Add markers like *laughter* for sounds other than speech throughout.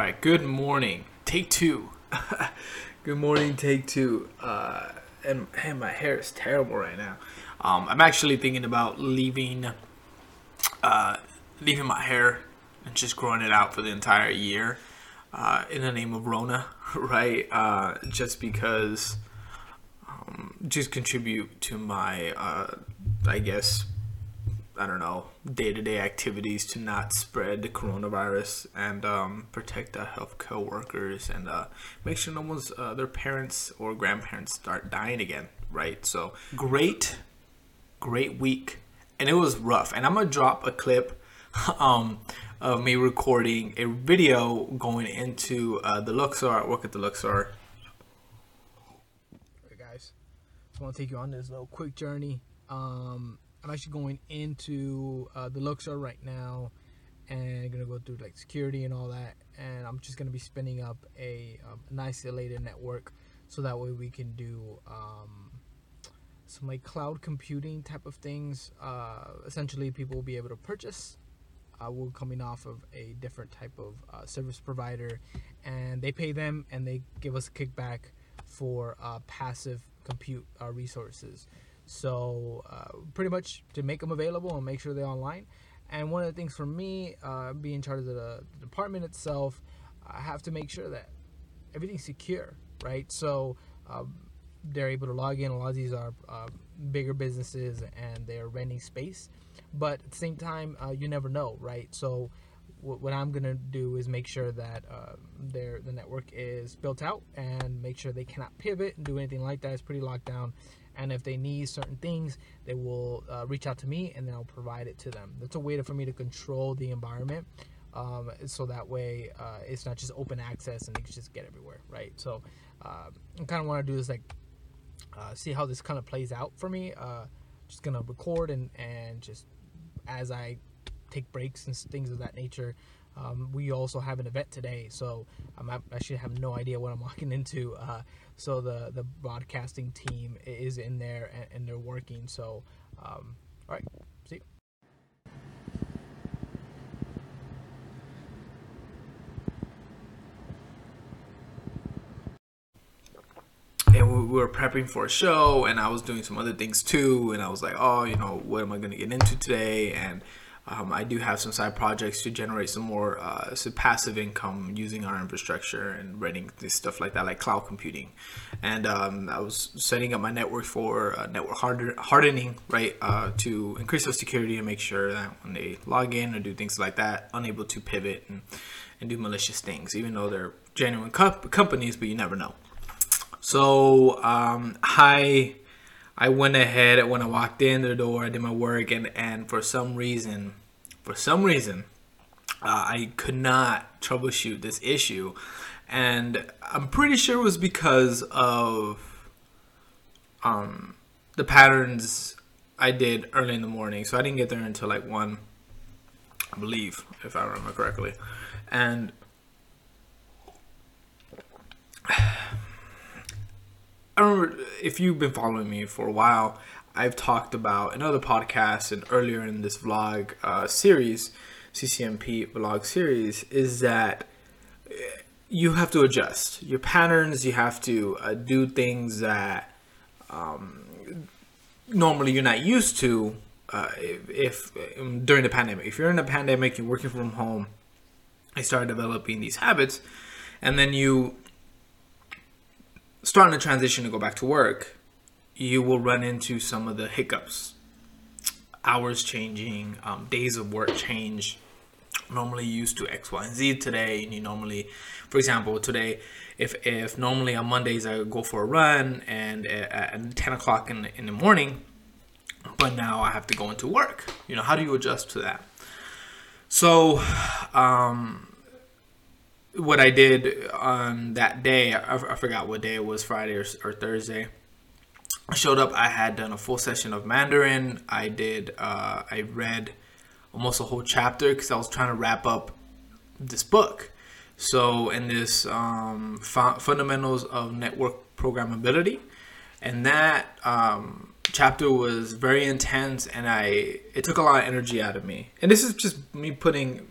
right, good morning. Take two. *laughs* good morning, take two. Uh, and man, my hair is terrible right now. Um, I'm actually thinking about leaving, uh, leaving my hair and just growing it out for the entire year, uh, in the name of Rona, *laughs* right? Uh, just because, um, just contribute to my, uh, I guess, I don't know, day to day activities to not spread the coronavirus and um, protect the healthcare workers and uh, make sure no one's, uh, their parents or grandparents start dying again, right? So, great, great week. And it was rough. And I'm going to drop a clip *laughs* um, of me recording a video going into uh, the Luxor, work at the Luxor. Hey guys, I want to take you on this little quick journey. Um, I'm actually going into uh, the Luxor right now and gonna go through like security and all that. And I'm just gonna be spinning up a um, an isolated network so that way we can do um, some like cloud computing type of things. Uh, essentially, people will be able to purchase. Uh, we're coming off of a different type of uh, service provider, and they pay them and they give us a kickback for uh, passive compute uh, resources. So uh, pretty much to make them available and make sure they're online. And one of the things for me, uh, being in charge of the, the department itself, I have to make sure that everything's secure, right? So um, they're able to log in. A lot of these are uh, bigger businesses and they're renting space, but at the same time, uh, you never know, right? So what, what I'm gonna do is make sure that uh, their the network is built out and make sure they cannot pivot and do anything like that. It's pretty locked down and if they need certain things they will uh, reach out to me and then i'll provide it to them. That's a way to, for me to control the environment um, so that way uh, it's not just open access and they can just get everywhere right? So uh, i kind of want to do this like uh, see how this kind of plays out for me. Uh, just gonna record and and just as i take breaks and things of that nature um, we also have an event today, so I'm, I actually have no idea what I'm *laughs* walking into. Uh, so the the broadcasting team is in there and, and they're working. So, um, all right, see. And we were prepping for a show and i was doing some other things too and i was like oh you know what am i going to get into today and um, I do have some side projects to generate some more uh, passive income using our infrastructure and running this stuff like that, like cloud computing. And um, I was setting up my network for uh, network harder, hardening, right, uh, to increase the security and make sure that when they log in or do things like that, unable to pivot and, and do malicious things, even though they're genuine co- companies, but you never know. So um, I I went ahead when I walked in the door, I did my work, and and for some reason for some reason, uh, I could not troubleshoot this issue. And I'm pretty sure it was because of um, the patterns I did early in the morning. So I didn't get there until like 1, I believe, if I remember correctly. And *sighs* I remember if you've been following me for a while, I've talked about in other podcasts and earlier in this vlog uh, series, CCNP vlog series, is that you have to adjust your patterns. You have to uh, do things that um, normally you're not used to. Uh, if, if um, during the pandemic, if you're in a pandemic, you're working from home, I started developing these habits, and then you start in transition to go back to work you will run into some of the hiccups. Hours changing, um, days of work change. Normally used to X, Y, and Z today, and you normally, for example, today, if if normally on Mondays I go for a run and at 10 o'clock in the, in the morning, but now I have to go into work. You know, how do you adjust to that? So, um, what I did on that day, I, I forgot what day it was, Friday or, or Thursday Showed up. I had done a full session of Mandarin. I did. Uh, I read almost a whole chapter because I was trying to wrap up this book. So in this um, fundamentals of network programmability, and that um, chapter was very intense, and I it took a lot of energy out of me. And this is just me putting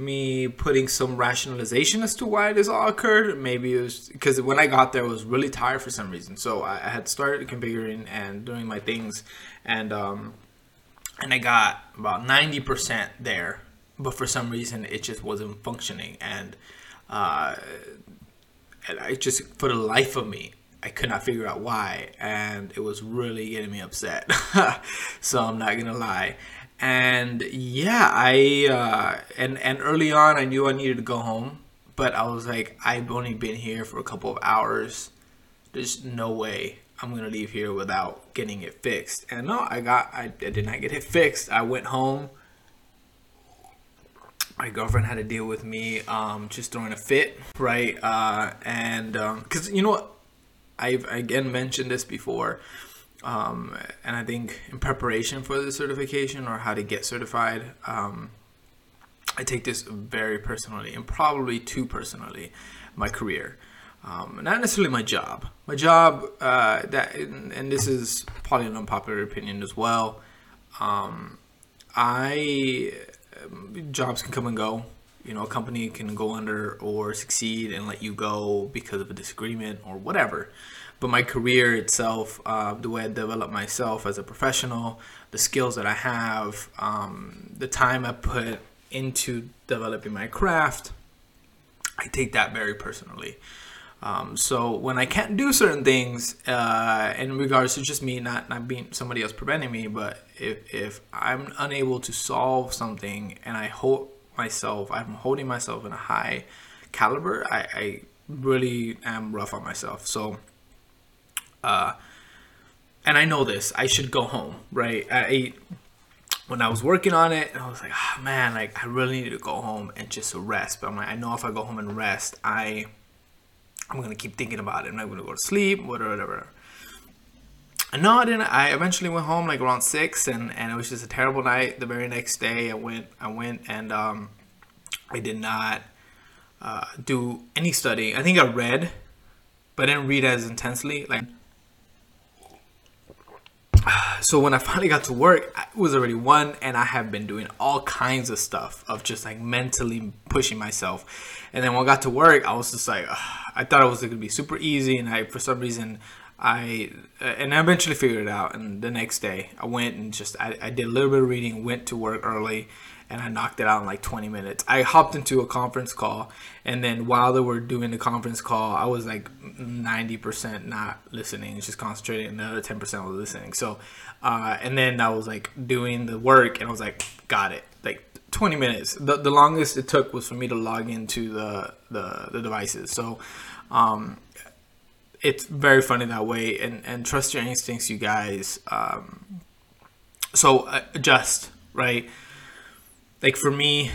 me putting some rationalization as to why this all occurred. Maybe it was because when I got there, I was really tired for some reason. So I, I had started configuring and doing my things, and um, and I got about ninety percent there, but for some reason it just wasn't functioning, and uh, and I just for the life of me. I could not figure out why, and it was really getting me upset. *laughs* so I'm not gonna lie and yeah i uh, and and early on i knew i needed to go home but i was like i've only been here for a couple of hours. There's no way i'm gonna leave here without getting it fixed. And no i got i, I did not get it fixed. I went home. My girlfriend had to deal with me um, just throwing a fit right? Uh, and because um, you know what? I've again mentioned this before um, and I think in preparation for the certification or how to get certified, um, I take this very personally and probably too personally, my career. Um, not necessarily my job. My job, uh, that, and, and, this is probably an unpopular opinion as well. Um, I jobs can come and go. You know, a company can go under or succeed and let you go because of a disagreement or whatever but my career itself, uh, the way I develop myself as a professional, the skills that I have, um, the time I put into developing my craft, I take that very personally. Um, so when I can't do certain things, uh, in regards to just me not not being somebody else preventing me, but if if I'm unable to solve something and I hold myself, I'm holding myself in a high caliber, I, I really am rough on myself. So uh, and I know this. I should go home, right? I when I was working on it, I was like, oh, man, like I really need to go home and just rest. But I'm like, I know if I go home and rest, I I'm gonna keep thinking about it. I'm not gonna go to sleep, whatever, whatever. And no, I didn't. I eventually went home like around six, and and it was just a terrible night. The very next day, I went, I went, and um, I did not uh, do any studying. I think I read, but I didn't read as intensely. Like so when I finally got to work, it was already one, and I have been doing all kinds of stuff of just like mentally pushing myself. And then when I got to work, I was just like, ugh, I thought it was gonna be super easy, and I for some reason I uh, and I eventually figured it out. And the next day, I went and just I, I did a little bit of reading, went to work early, and I knocked it out in like 20 minutes. I hopped into a conference call, and then while they were doing the conference call, I was like 90% not listening, just concentrating, and the other 10% was listening. So, uh, and then I was like doing the work, and I was like, got it. Like 20 minutes. The, the longest it took was for me to log into the, the, the devices. So, um, it's very funny that way, and, and trust your instincts, you guys. Um, so, uh, adjust, right? Like for me,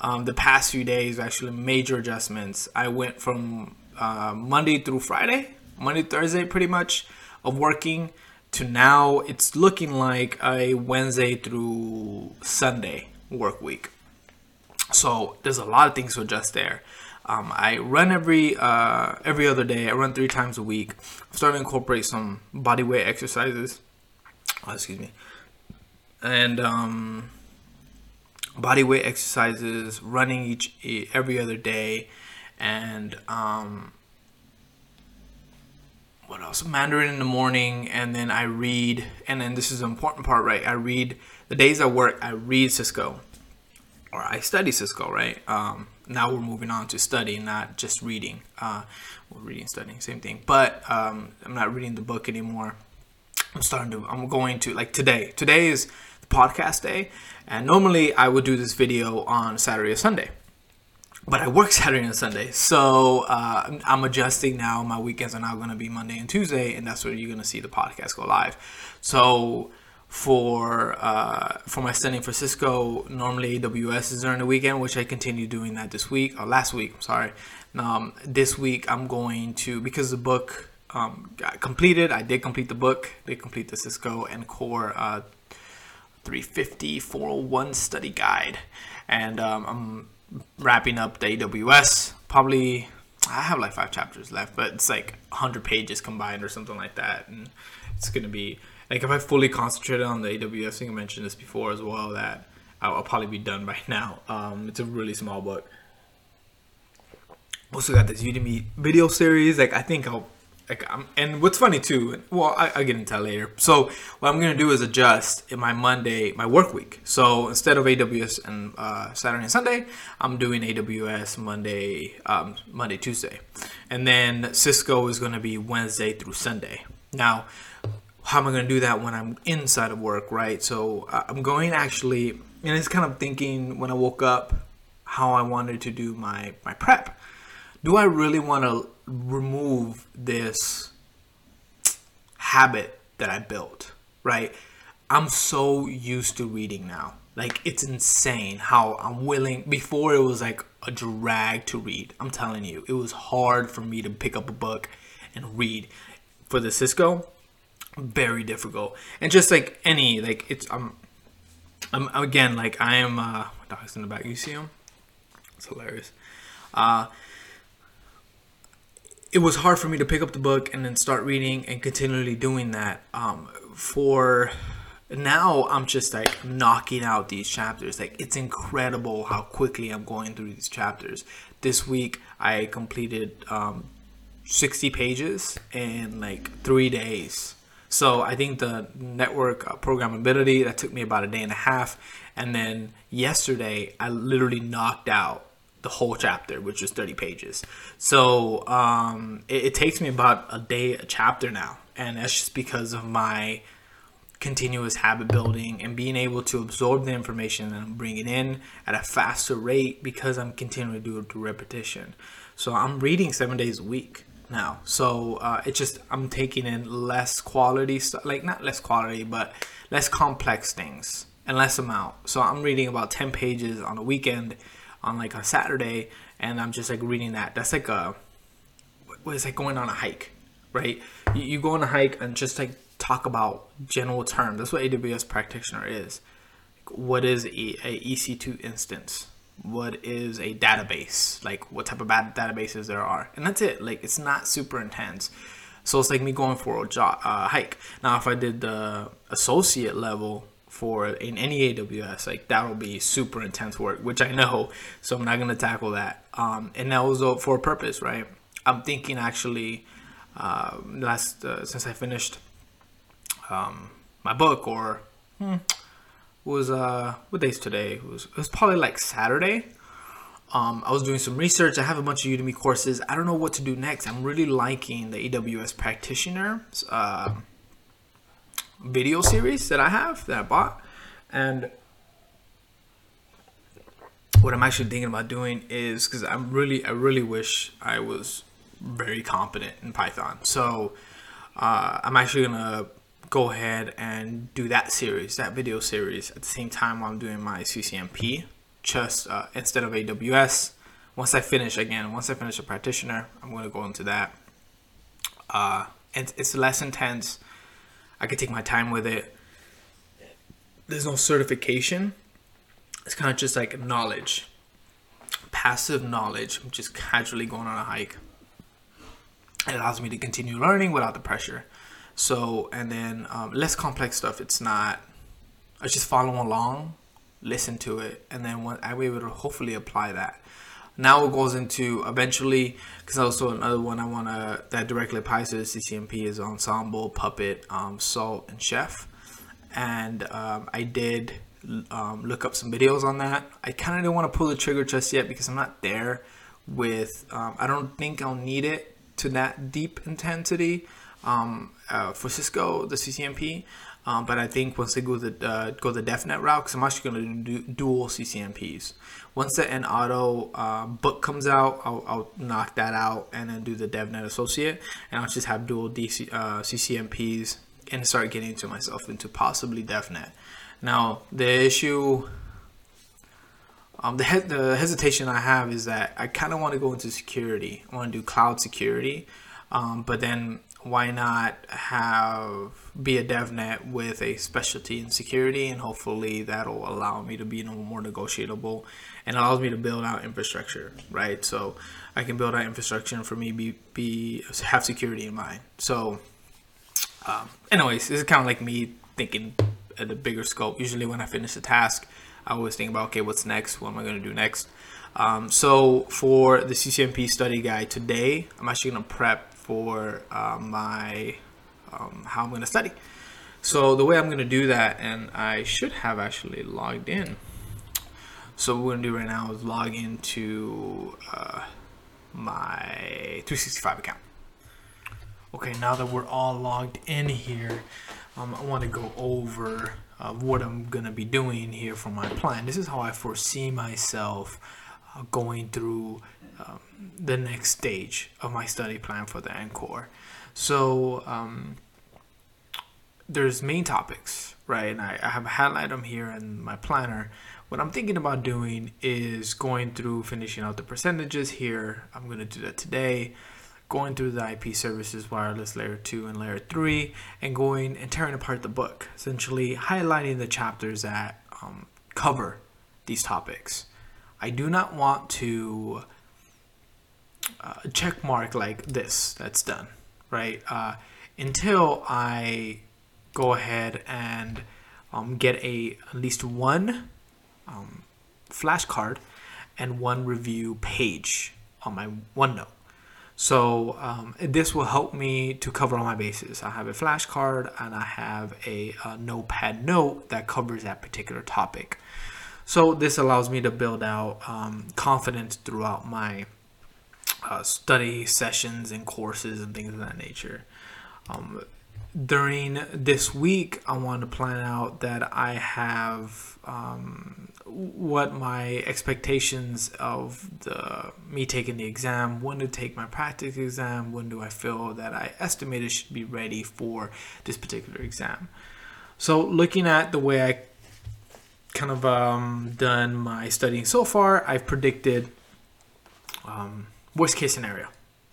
um, the past few days actually major adjustments. I went from uh, Monday through Friday, Monday Thursday pretty much of working to now it's looking like a Wednesday through Sunday work week. So there's a lot of things to adjust there. Um, I run every uh, every other day. I run three times a week. I'm starting to incorporate some body weight exercises. Oh, excuse me. And um, body weight exercises, running each every other day, and um, what else? Mandarin in the morning, and then I read. And then this is the important part, right? I read the days I work. I read Cisco, or I study Cisco, right? Um, now we're moving on to study, not just reading. Uh, well, reading, studying, same thing. But um, I'm not reading the book anymore. I'm starting to. I'm going to like today. Today is podcast day, and normally I would do this video on Saturday or Sunday. But I work *laughs* Saturday and Sunday. So uh, I'm adjusting now. My weekends are now going to be Monday and Tuesday. And that's where you're going to see the podcast go live. So for uh, for my studying for Cisco, normally AWS is during the weekend, which I continue doing that this week or last week. I'm sorry. Um, this week I'm going to because the book um, got completed. I did complete the book. They complete the Cisco ENCOR uh, 350 401 study guide. And um, I'm wrapping up the AWS. Probably, I have like five chapters left, but it's like 100 pages combined or something like that. And it's going to be, like, if I fully concentrated on the AWS, I think I mentioned this before as well, that I'll, I'll probably be done *laughs* by now. Um, it's a really small book. Also got this Udemy video series. Like I think I'll like and what's funny too. Well, I, I'll get into that later. So what I'm gonna do is adjust in my Monday my work week. So instead of AWS and uh, Saturday and Sunday, I'm doing AWS Monday, um, Monday Tuesday, and then Cisco is gonna be Wednesday through Sunday. Now how am I going to do that when I'm inside of work, right? So uh, I'm going actually, and it's kind of thinking when I woke up how I wanted to do my, my prep. Do I really want to remove this habit that I built, right? I'm so used to reading now. Like, it's insane how I'm willing. Before, it was like a drag to read. I'm telling you, it was hard for me to pick up a book and read. For the Cisco, very difficult and just like any like it's i'm i'm again like i am uh dog's in the back you see him it's hilarious uh it was hard for me to pick up the book and then start reading and continually doing that. Um for now i'm just like knocking out these chapters. Like it's incredible how quickly i'm going through these chapters. This week i completed um 60 pages in like three days. So I think the network uh, programmability that took me about a day and a half, and then yesterday I literally knocked out the whole chapter, which is 30 pages. So um, it, it takes me about a day a chapter now, and that's just because of my continuous habit building and being able to absorb the information that I'm bringing in at a faster rate because I'm continuing to do it through repetition. So I'm reading seven days a week now. So uh, it's just I'm taking in less quality like not less quality, but less complex things and less amount. So I'm reading about 10 pages on a weekend on like a Saturday, and I'm just like reading that. That's like a what is like going on a hike, right? You, you go on a hike and just like talk about general terms. That's what AWS practitioner is. What is a, a EC2 instance? what is a database, like what type of databases there are, and that's it. Like it's not super intense. So it's like me going for a job, uh, hike. Now, if I did the associate level for in any AWS, like that'll be super intense work, which I know. So I'm not gonna tackle that. Um, and that was for a purpose, right? I'm thinking actually, uh, last uh, since I finished um, my book, or hmm, was uh what day's today? It was it was probably like Saturday. Um, I was doing some research. I have a bunch of Udemy courses. I don't know what to do next. I'm really liking the AWS practitioner uh, video series that I have that I bought, and what I'm actually thinking about doing is because I'm really I really wish I was very competent in Python. So uh, I'm actually gonna go ahead and do that series, that video series, at the same time while I'm doing my CCNP, just uh, instead of AWS. Once I finish, again, once I finish a practitioner, I'm to go into that. Uh, and it's less intense. I could take my time with it. There's no certification. It's kind of just like knowledge, passive knowledge. I'm just casually going on a hike. It allows me to continue learning without the pressure. So, and then um, less complex stuff. It's not, I just follow along, listen to it, and then when I be able to hopefully apply that. Now it goes into eventually, because also another one I want to, that directly applies to the CCNP is Ansible, Puppet, um, Salt, and Chef. And um, I did um, look up some videos on that. I kind of don't want to pull the trigger just yet because I'm not there with, um, I don't think I'll need it to that deep intensity um, uh, for Cisco, the CCNP. Um, but I think once they go the uh, go the DevNet route, because I'm actually going to do dual CCNPs. Once the ENAUTO uh, book comes out, I'll, I'll, knock that out and then do the DevNet Associate, and I'll just have dual DC, uh, CCNPs and start getting into myself into possibly DevNet. Now the issue, um, the he- the hesitation I have is that I kind of want to go into security. I want to do cloud security, um, but then why not have be a DevNet with a specialty in security and hopefully that'll allow me to be more negotiable and allows me to build out infrastructure right so I can build out infrastructure for me be, be have security in mind so um, anyways this is kind of like me thinking at a bigger scope usually when I finish a task I always think about okay, what's next? What am I going to do next? Um, so for the CCNP study guide today, I'm actually going to prep for uh, my um, how I'm going to study. So the way I'm going to do that, and I should have actually logged in. So what we're going to do right now is log into uh, my 365 account. Okay, now that we're all logged in here, um, I want to go over uh, what I'm going to be doing here for my plan. This is how I foresee myself going through um, the next stage of my study plan for the ENCOR. So um, there's main topics, right? And I, I have highlighted them here in my planner. What I'm thinking about doing is going through finishing out the percentages here. I'm going to do that today going through the IP services wireless layer 2 and layer 3 and going and tearing apart the book essentially highlighting the chapters that um, cover these topics I do not want to uh, check mark like this that's done right uh, until I go ahead and um, get a at least one um, flashcard and one review page on my OneNote so um, this will help me to cover all my bases. I have a flashcard and I have a, a, notepad note that covers that particular topic. So this allows me to build out um, confidence throughout my uh, study sessions and courses and things of that nature. Um, during this week, I want to plan out that I have um, what my expectations of the me taking the exam, when to take my practice exam, when do I feel that I estimated should be ready for this particular exam. So looking at the way I kind of um, done my studying so far, I've predicted um, worst case scenario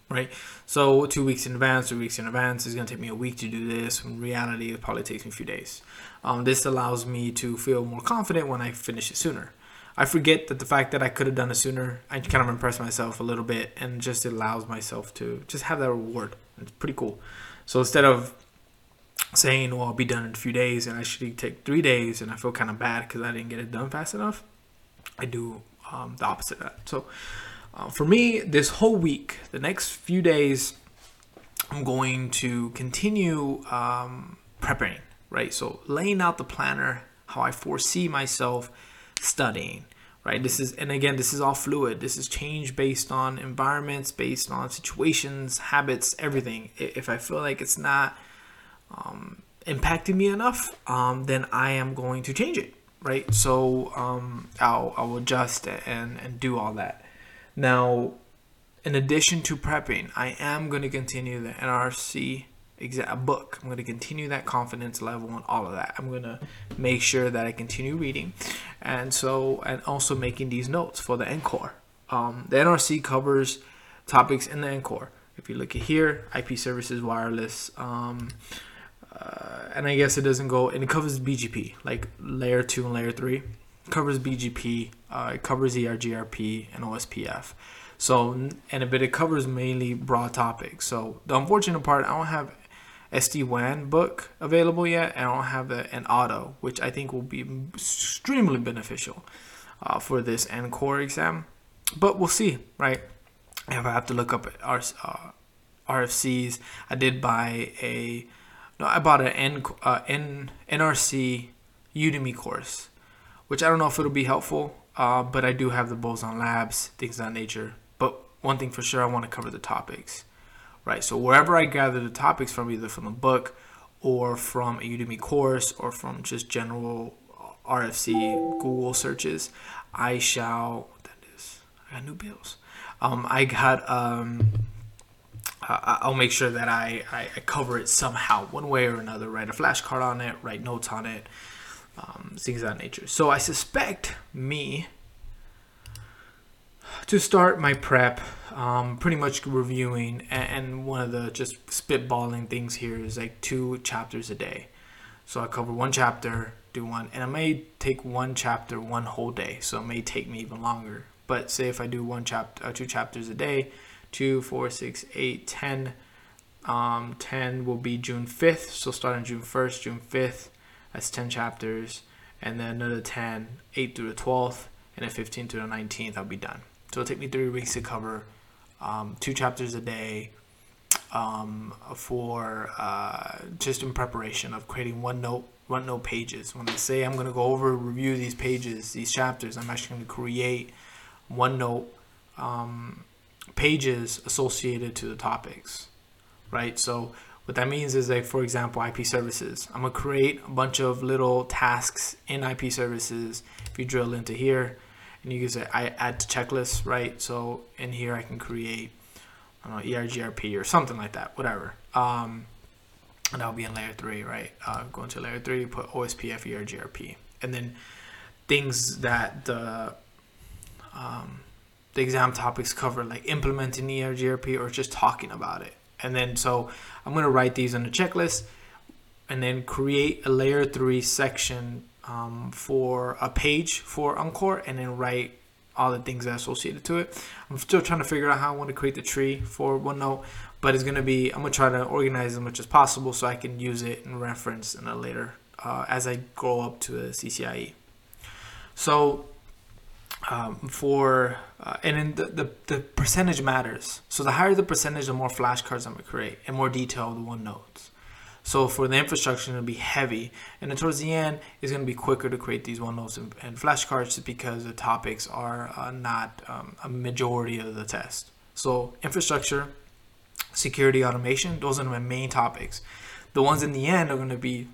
right? So two weeks in advance, three weeks in advance going to take me a week to do this. In reality, it probably takes me a few days. Um, this allows me to feel more confident when I finish it sooner. I forget that the fact that I could have done it sooner, I kind of impress myself a little bit and just allows myself to just have that reward. It's pretty cool. So instead of saying, well, I'll be done in a few days and I should take three days and I feel kind of bad because I didn't get it done fast enough, I do um, the opposite of that. So uh, for me, this whole week, the next few days, I'm going to continue um, preparing, right? So laying out the planner, how I foresee myself studying, right? This is, and again, this is all fluid. This is change based on environments, based on situations, habits, everything. If I feel like it's not um, impacting me enough, um, then I am going to change it, right? So um, I'll, I'll adjust and, and do all that. Now, in addition to prepping, I am going to continue the ENARSI exam book. I'm going to continue that confidence level and all of that. I'm going to make sure that I continue reading, and so and also making these notes for the ENCOR. Um, the ENARSI covers topics in the ENCOR. If you look at here, IP services, wireless, um, uh, and I guess it doesn't go and it covers BGP like layer two and layer three covers BGP, uh, it covers EIGRP and OSPF. So, and but it covers mainly broad topics. So the unfortunate part, I don't have SD-WAN book available yet, and I don't have a, ENAUTO, which I think will be extremely beneficial uh, for this ENCOR exam. But we'll see, right? If I have to look up our, uh, RFCs, I did buy a, no, I bought an N, uh, N, ENARSI Udemy course which I don't know if it'll be helpful, uh, but I do have the Boson Labs, things of that nature. But one thing for sure, I want to cover the topics, right? So wherever I gather the topics from, either from the book or from a Udemy course or from just general RFC Google searches, I shall. What that is, I got new bills. Um, I got. Um, I'll make sure that I, I, I cover it somehow, one way or another. Write a flashcard on it, write notes on it, um, things of that nature. So I suspect me to start my prep, um, pretty much reviewing, and, and, one of the just spitballing things here is like two chapters a day. So I cover one chapter, do one, and I may take one chapter one whole day. So it may take me even longer. But say if I do one chapter, uh, two chapters a day, two, four, six, eight, ten. Um, 10 will be June 5th, so starting June 1st, June 5th, that's 10 chapters. and then another 10, 8 through the 12th, and then 15 through the 19th, I'll be done. So it'll take me three weeks to cover um, two chapters a day um, for uh, just in preparation of creating OneNote OneNote pages. When I say I'm going to go over review these pages, these chapters, I'm actually going to create OneNote um, pages associated to the topics, right? So what that means is like, for example, IP services. I'm gonna create a bunch of little tasks in IP services. If you drill into here, and you can say I add to checklist, right? So in here I can create, I don't know, EIGRP or something like that, whatever. Um, and that'll be in layer three, right? Uh, go into layer three, put OSPF EIGRP, and then things that the um, the exam topics cover, like implementing EIGRP or just talking about it. And then so I'm gonna write these on a checklist, and then create a layer three section um, for a page for ENCOR, and then write all the things that associated to it. I'm still trying to figure out how I want to create the tree for OneNote, but it's gonna be I'm gonna try to organize as much as possible so I can use it and reference in a later uh, as I grow up to a CCIE. So um, for uh, and then the, the, the percentage matters. So the higher the percentage, the more flashcards I'm gonna create and more detailed OneNotes. So for the infrastructure, it'll be heavy, and then towards the end, it's gonna be quicker to create these OneNotes and, and flashcards because the topics are uh, not um, a majority of the test. So infrastructure, security, automation, those are my main topics. The ones in the end are gonna be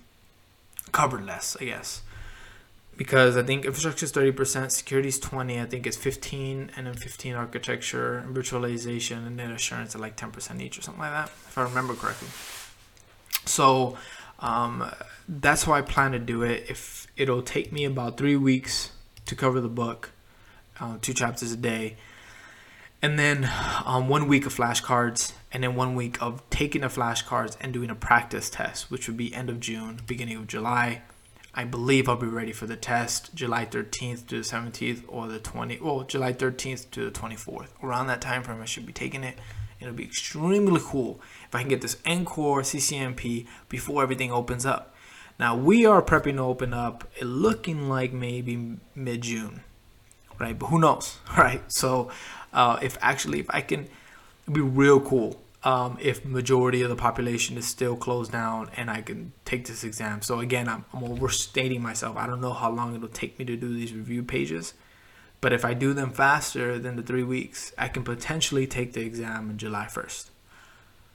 covered less, I guess because I think infrastructure is 30%, security is 20, I think it's 15, and then 15 architecture, virtualization, and then assurance are like 10% each or something like that, if I remember correctly. So um, that's how I plan to do it. If it'll take me about three weeks to cover the book, uh, two chapters a day, and then um, one week of flashcards, and then one week of taking the flashcards and doing a practice test, which would be end of June, beginning of July I believe I'll be ready for the test July 13th to the 17th or the 20 well July 13th to the 24th around that time frame I should be taking it. It'll be extremely cool if I can get this ENCOR CCNP before everything opens up. Now we are prepping to open up it looking like maybe mid-June right? But who knows *laughs* right? So uh, if actually if I can it'd be real cool um, if majority of the population is still closed down and I can take this exam. So again, I'm, I'm overstating myself. I don't know how long it'll take me to do these review pages, but if I do them faster than the three weeks, I can potentially take the exam on July 1st.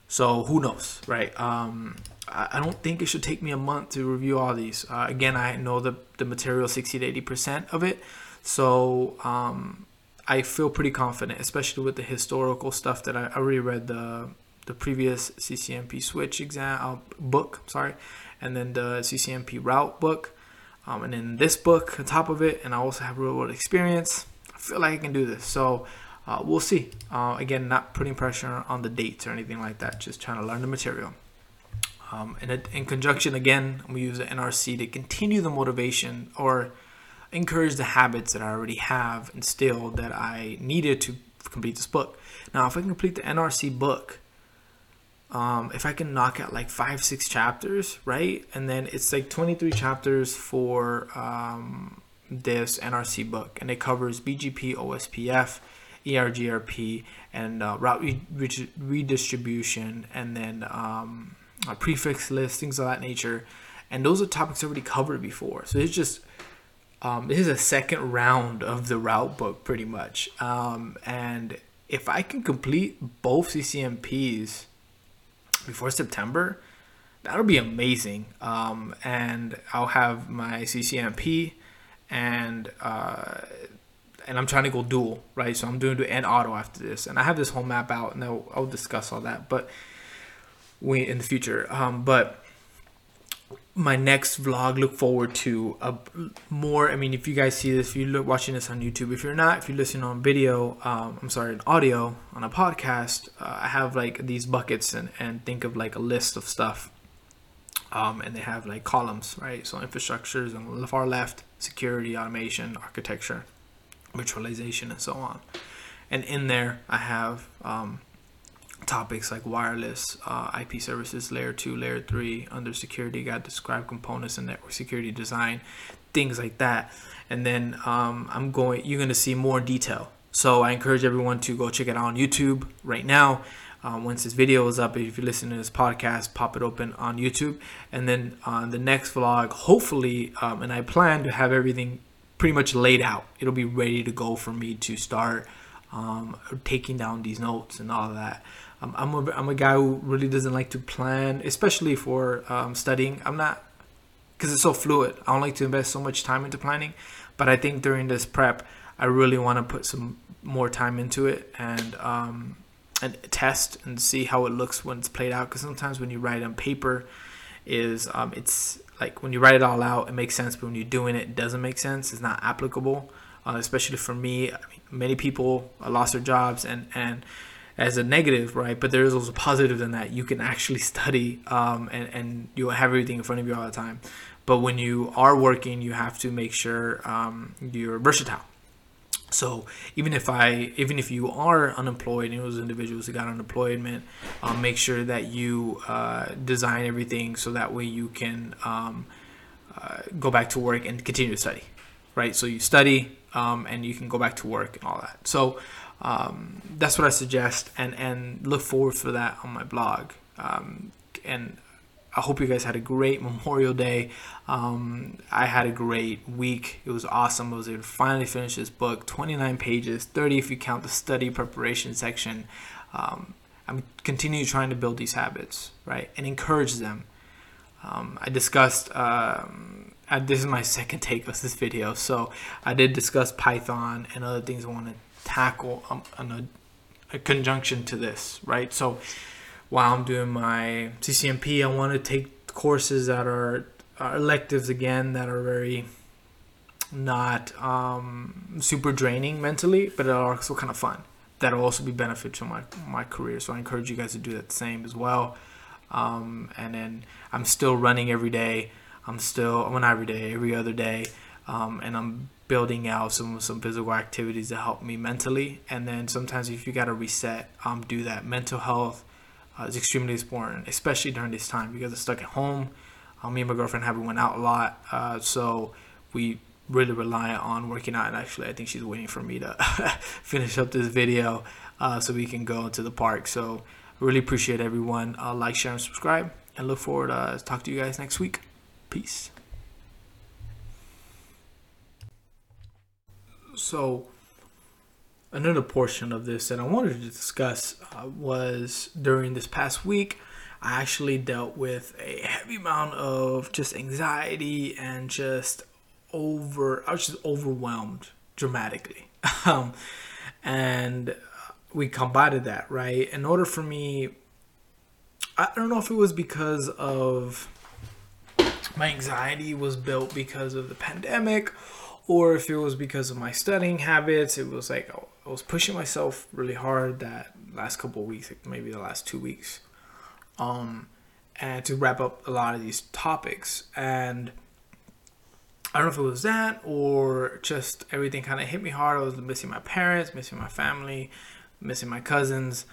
So who knows, right? Um, I, I don't think it should take me a month to review all these. Uh, again, I know the, the material 60 to 80% of it. So um, I feel pretty confident, especially with the historical stuff that I already read the the previous CCNP switch exam uh, book, sorry, and then the CCNP route book, um, and then this book on top of it, and I also have real world experience. I feel like I can do this, so uh, we'll see. Uh, again, not putting pressure on the dates or anything like that, just trying to learn the material. Um, and in conjunction, again, we use the ENARSI to continue the motivation or encourage the habits that I already have instilled that I needed to complete this book. Now, if I can complete the ENARSI book, um, if I can knock out like five, six chapters, right? And then it's like 23 chapters for um, this ENARSI book, and it covers BGP, OSPF, EIGRP, and uh, route re- redistribution, and then um, prefix list, things of that nature. And those are topics already covered before. So it's just um, this is a second round of the route book, pretty much. Um, and if I can complete both CCNPs before September, that'll be amazing. Um, and I'll have my CCNP, and uh, and I'm trying to go dual, right? So I'm doing the ENAUTO after this, and I have this whole map out, and I'll, I'll discuss all that, but we in the future. Um, but my next vlog look forward to a more i mean if you guys see this if you're watching this on youtube if you're not if you're listening on video um, i'm sorry audio on a podcast uh, i have like these buckets and, and think of like a list of stuff um, and they have like columns right? So infrastructures on the far left security automation architecture virtualization and so on. And in there i have um, topics like wireless, uh, IP services, layer two, layer three. Under security, got described components and network security design. things like that. And then um, I'm going. You're gonna see more detail. So I encourage everyone to go check it out on YouTube right now. Um, once this video is up, if you listen to this podcast, pop it open on YouTube. And then on the next vlog, hopefully, um, and I plan to have everything pretty much laid out. It'll be ready to go for me to start um, taking down these notes and all that. Um, I'm, a, I'm a guy who really doesn't like to plan, especially for um, studying. I'm not, because it's so fluid. I don't like to invest so much time into planning. But I think during this prep, I really want to put some more time into it and um, and test and see how it looks when it's played out. Because sometimes when you write on paper, is um, it's like when you write it all out, it makes sense, but when you're doing it, it doesn't make sense. It's not applicable, uh, especially for me. I mean, many people lost their jobs and and as a negative, right? But there is also positive in that you can actually study um, and and you have everything in front of you all the time. But when you are working, you have to make sure um, you're versatile. So even if I, even if you are unemployed, and those individuals who got unemployment, um, make sure that you uh, design everything so that way you can um, uh, go back to work and continue to study, right? So you study um, and you can go back to work and all that. So um, that's what I suggest, and and look forward for that on my blog. Um, and I hope you guys had a great *laughs* Memorial Day. Um, I had a great week. It was awesome. I was able to finally finish this book, 29 pages, 30 if you count the study preparation section. Um, I'm continue trying to build these habits, right, and encourage them. Um, I discussed. Um, uh, this is my *laughs* second take of this video, so I did discuss Python and other things I want to tackle um, a, a conjunction to this, right? So while I'm doing my CCNP, I want to take courses that are, are electives again that are very not um, super draining mentally, but are also kind of fun. That'll also be beneficial to my my career. So I encourage you guys to do that same as well. Um, and then I'm still running every day. I'm still well not every day, every other day, um, and I'm building out some some physical activities that help me mentally. And then sometimes if you got to reset, um, do that. Mental health uh, is extremely important, especially during this time because I'm stuck at home. Uh, me and my girlfriend haven't went out a lot, uh, so we really rely on working out. And actually, I think she's waiting for me to *laughs* finish up this video uh, so we can go to the park. So really appreciate everyone. Uh, like, share, and subscribe, and look forward to talk to you guys next week. Peace. So another portion of this that I wanted to discuss uh, was during this past week, I actually dealt with a heavy amount of just anxiety and just over, I was just overwhelmed dramatically. *laughs* um, and we combated that, right? In order for me, I don't know if it was because of my anxiety was built because of the pandemic or if it was because of my studying habits. It was like I was pushing myself really hard that last couple weeks, like maybe the last two weeks, um, and to wrap up a lot of these topics. And I don't know if it was that or just everything kind of hit me hard. I was missing my parents, missing my family, missing my cousins,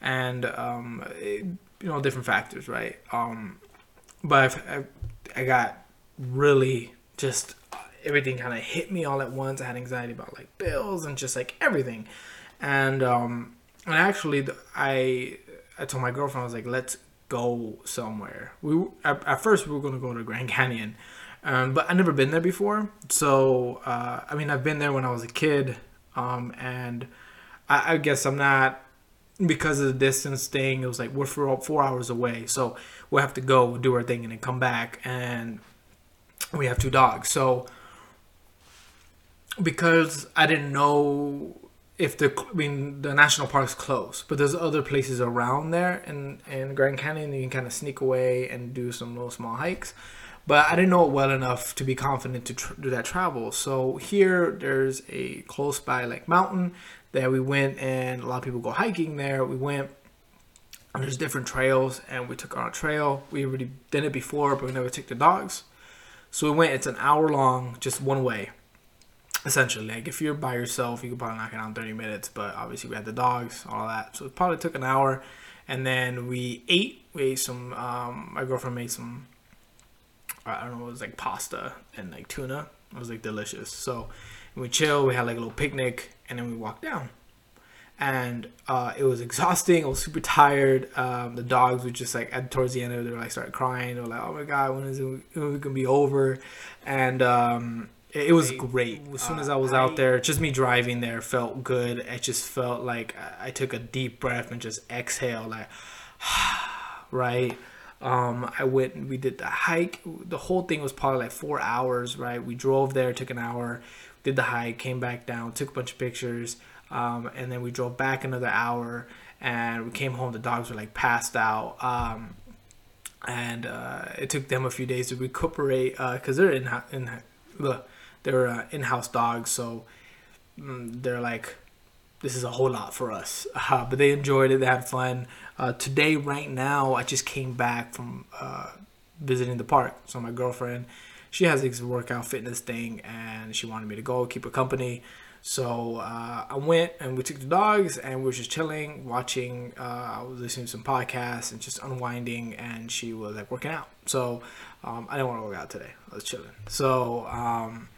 and um, it, you know different factors, right? Um, but I, I got really just everything kind of hit me all at once. I had anxiety about like bills and just like everything, and um, and actually I I told my girlfriend I was like, let's go somewhere. We at, at first we were gonna go to Grand Canyon, um, but I never been there before. So uh, I mean I've been there when I was a kid, um, and I, I guess I'm not because of the distance thing. It was like we're four, four hours away, so we'll have to go do our thing and then come back and we have two dogs. So because I didn't know if the I mean the national park's closed, but there's other places around there in in Grand Canyon you can kind of sneak away and do some little small hikes. But I didn't know it well enough to be confident to tr- do that travel. So here there's a close by like mountain that we went and a lot of people go hiking there. We went and there's different trails and we took a trail. We already did it before, but we never took the dogs. So we went. It's an hour long, just one way essentially like if you're by yourself you could probably knock it out in 30 minutes but obviously we had the dogs all that so it probably took an hour and then we ate we ate some um, my girlfriend made some i don't know it was like pasta and like tuna It was like delicious. So we chill. We had like a little picnic, and then we walked down. And uh, it was exhausting. I was super tired. Um, the dogs were just like at towards the end of it, they were like started crying. They were like, "Oh my god, when is it, when is it gonna be over?" And um, it, was great. As soon as I was out there, just me driving there felt good. It just felt like I took a deep breath and just exhale, like, *sighs* right. Um, I went. We did the hike. The whole thing was probably like four hours. Right. We drove there, took an hour, did the hike, came back down, took a bunch of pictures, um, and then we drove back another hour. And we came home. The dogs were like passed out. Um, and uh, it took them a few days to recuperate because uh, they're in in they're uh, in-house dogs, so mm, they're like this is a whole lot for us. Uh, but they enjoyed it. They had fun. Uh, today, right now, I just came back from uh, visiting the park. So my girlfriend, she has this workout fitness thing, and she wanted me to go keep her company. So uh, I went and we took the dogs, and we were just chilling, watching. Uh, I was listening to some podcasts and just unwinding, and she was like working out. So um, I didn't want to work out today. I was chilling. So um,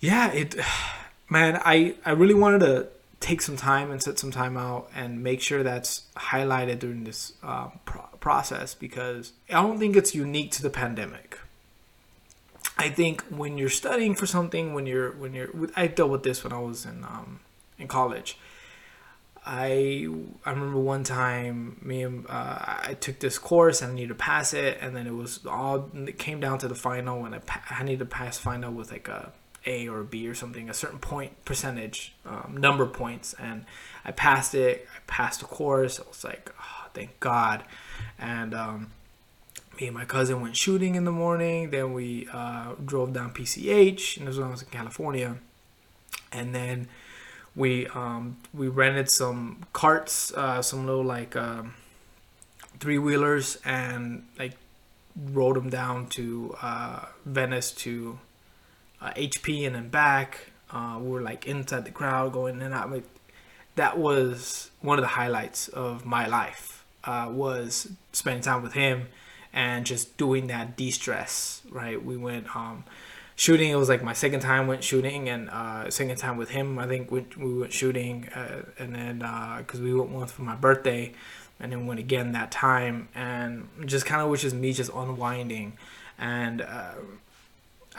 yeah, it, *sighs* man, I I really wanted to take some time and set some time out and make sure that's highlighted during this uh, pro- process because I don't think it's unique to the pandemic. I think when you're studying for something, when you're when you're, I dealt with this when I was in um, in college. I I remember one time me and uh, I took this course and I needed to pass it, and then it was all it came down to the final, and I, I needed to pass final with like a a or B or something, a certain point percentage, um, number points, and I passed it. I passed the course. I was like, oh, thank God. And um, me and my cousin went shooting in the morning. Then we uh, drove down PCH, and this was when I was in California. And then we um, we rented some carts, uh, some little like um, three wheelers, and like rode them down to uh, Venice to uh, HB and then back. Uh, we were like inside the crowd going in and out. Like, that was one of the highlights of my life. Uh, was spending time with him and just doing that de-stress. Right, we went um, shooting. It was like my second time went shooting and uh, second time with him. I think we, we went shooting uh, and then because uh, we went once for my birthday and then went again that time and just kind of which is me just unwinding and uh,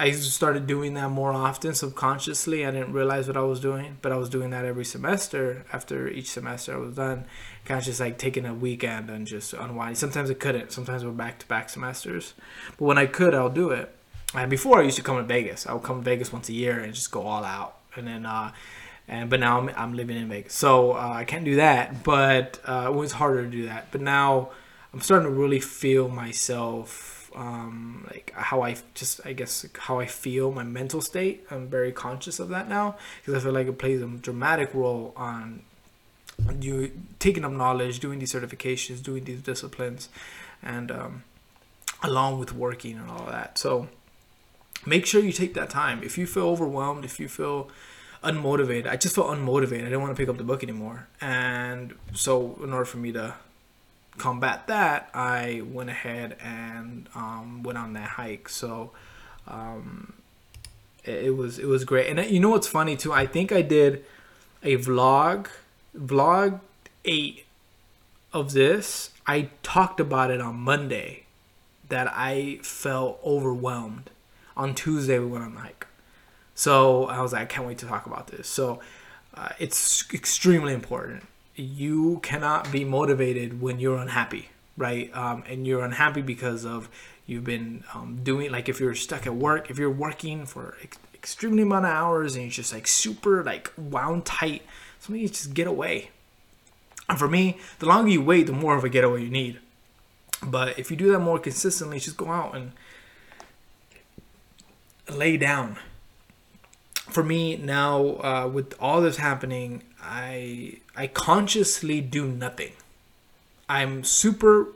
I started doing that more often subconsciously. I didn't realize what I was doing, but I was doing that every semester. After each semester I was done, kind of just like taking a weekend and just unwinding. Sometimes I couldn't. Sometimes we're back to back semesters, but when I could, I'll do it. And before I used to come to Vegas. I would come to Vegas once a year and just go all out. And then, uh, and but now I'm, I'm living in Vegas, so uh, I can't do that. But uh, it was harder to do that. But now I'm starting to really feel myself um, like how I just I guess how I feel my mental state. I'm very conscious of that now because I feel like it plays a dramatic role on you taking up knowledge, doing these certifications, doing these disciplines, and um, along with working and all that. So make sure you take that time. If you feel overwhelmed, if you feel unmotivated, I just felt unmotivated. I didn't want to pick up the book anymore, and so in order for me to combat that, I went ahead and um, went on that hike. So um, it, it, was it was great. And uh, you know what's funny too? I think I did a vlog, vlog eight of this. I talked about it on Monday that I felt overwhelmed. On Tuesday we went on the hike. So I was like, I can't wait to talk about this. So uh, it's extremely important you cannot be motivated when you're unhappy, right? Um, and you're unhappy because of you've been um, doing like if you're stuck at work, if you're working for ex- extremely amount of hours and you're just like super like wound tight, something you just get away. And for me, the longer you wait, the more of a getaway you need. But if you do that more consistently, just go out and lay down. For me now, uh, with all this happening, I I consciously do nothing. I'm super.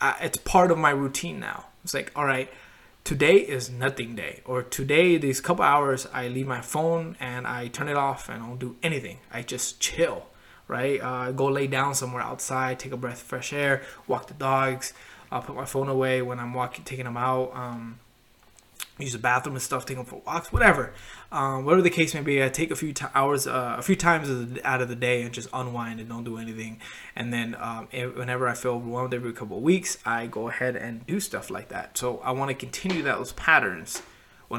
Uh, it's part of my routine now. It's like, all right, today is nothing day, or today these couple hours I leave my phone and I turn it off and I don't do anything. I just chill, right? Uh, go lay down somewhere outside, take a breath of fresh air, walk the dogs. I'll put my phone away when I'm walking, taking them out. Um, use the bathroom and stuff, take them for walks, whatever. Um, whatever the case may be, I take a few t- hours, uh, a few times out of the day and just unwind and don't do anything. And then um, whenever I feel overwhelmed every couple of weeks, I go ahead and do stuff like that. So I want to continue those patterns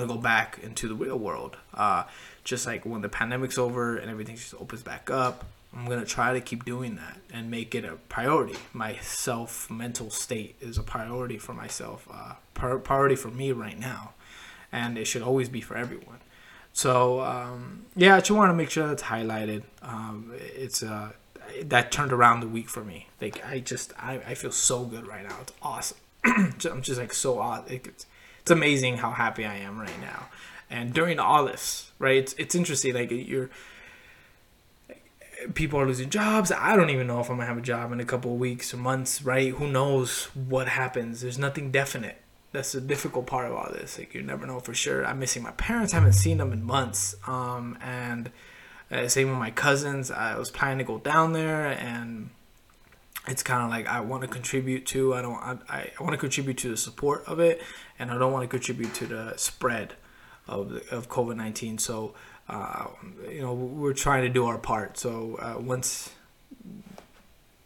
I go back into the real world. Uh, just like when the pandemic's over and everything just opens back up, I'm gonna try to keep doing that and make it a priority. My self mental state is a priority for myself, uh, priority for me right now and it should always be for everyone. So um, yeah, I just want to make sure that's highlighted. Um, it's uh, that turned around the week for me. Like I just I, I feel so good right now. It's awesome. *clears throat* I'm just like so odd. It's it's amazing how happy I am right now. And during all this, right? It's it's interesting. Like you're people are losing jobs. I don't even know if I'm gonna have a job in a couple of weeks or months, right? Who knows what happens? There's nothing definite that's the difficult part of all this. Like you never know for sure. I'm missing my parents. I haven't seen them in months. Um, and uh, same with my cousins. I was planning to go down there, and it's kind of like I want to contribute to. I don't. I, I want to contribute to the support of it, and I don't want to contribute to the spread of of COVID nineteen. So, uh, you know, we're trying to do our part. So uh, once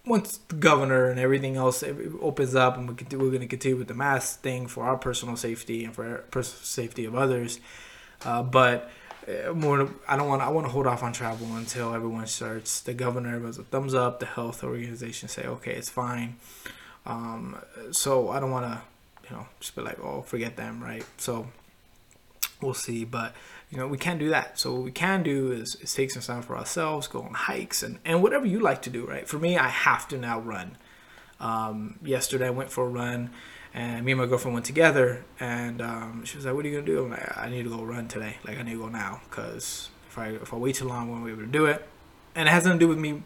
once the governor and everything else opens up and we can, we're going to continue with the mask thing for our personal safety and for personal safety of others. Uh, but uh, more i don't want i want to hold off on travel until everyone starts the governor gives a thumbs up the health organization say okay it's fine. Um, so i don't want to you know just be like oh forget them right? So we'll see but you know we can't do that. So what we can do is, is take some time for ourselves go on hikes and, and whatever you like to do right? For me i have to now run. Um, yesterday i went for a run and me and my girlfriend went together and um, she was like what are you gonna do? I'm like i need to go run today. Like i need to go now because if i if i wait too long i won't be able to do it? And it has nothing to do with me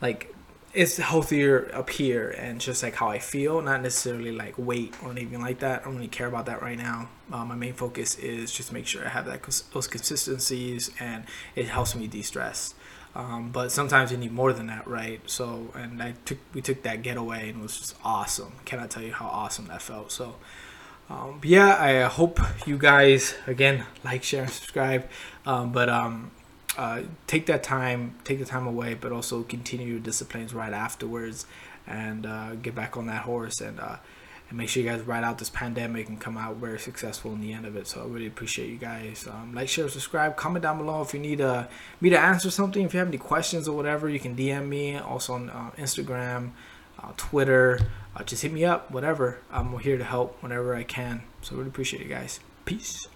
like it's healthier up here and just like how I feel, not necessarily like weight or anything like that. I don't really care about that right now. Uh, my main focus is just make sure I have that those consistencies and it helps me de-stress. Um, but sometimes you need more than that, right? So, and I took we took that getaway and it was just awesome. Cannot tell you how awesome that felt. So, um, yeah, I hope you guys again like, share, and subscribe. Um, but um, uh, take that time, take the time away, but also continue your disciplines right afterwards, and uh, get back on that horse and uh, and make sure you guys ride out this pandemic and come out very successful in the end of it. So I really appreciate you guys. Um, like, share, subscribe, comment down below if you need uh, me to answer something. If you have any questions or whatever, you can DM me. Also on uh, Instagram, uh, Twitter. just hit me up, whatever. I'm here to help whenever I can. So I really appreciate you guys. Peace.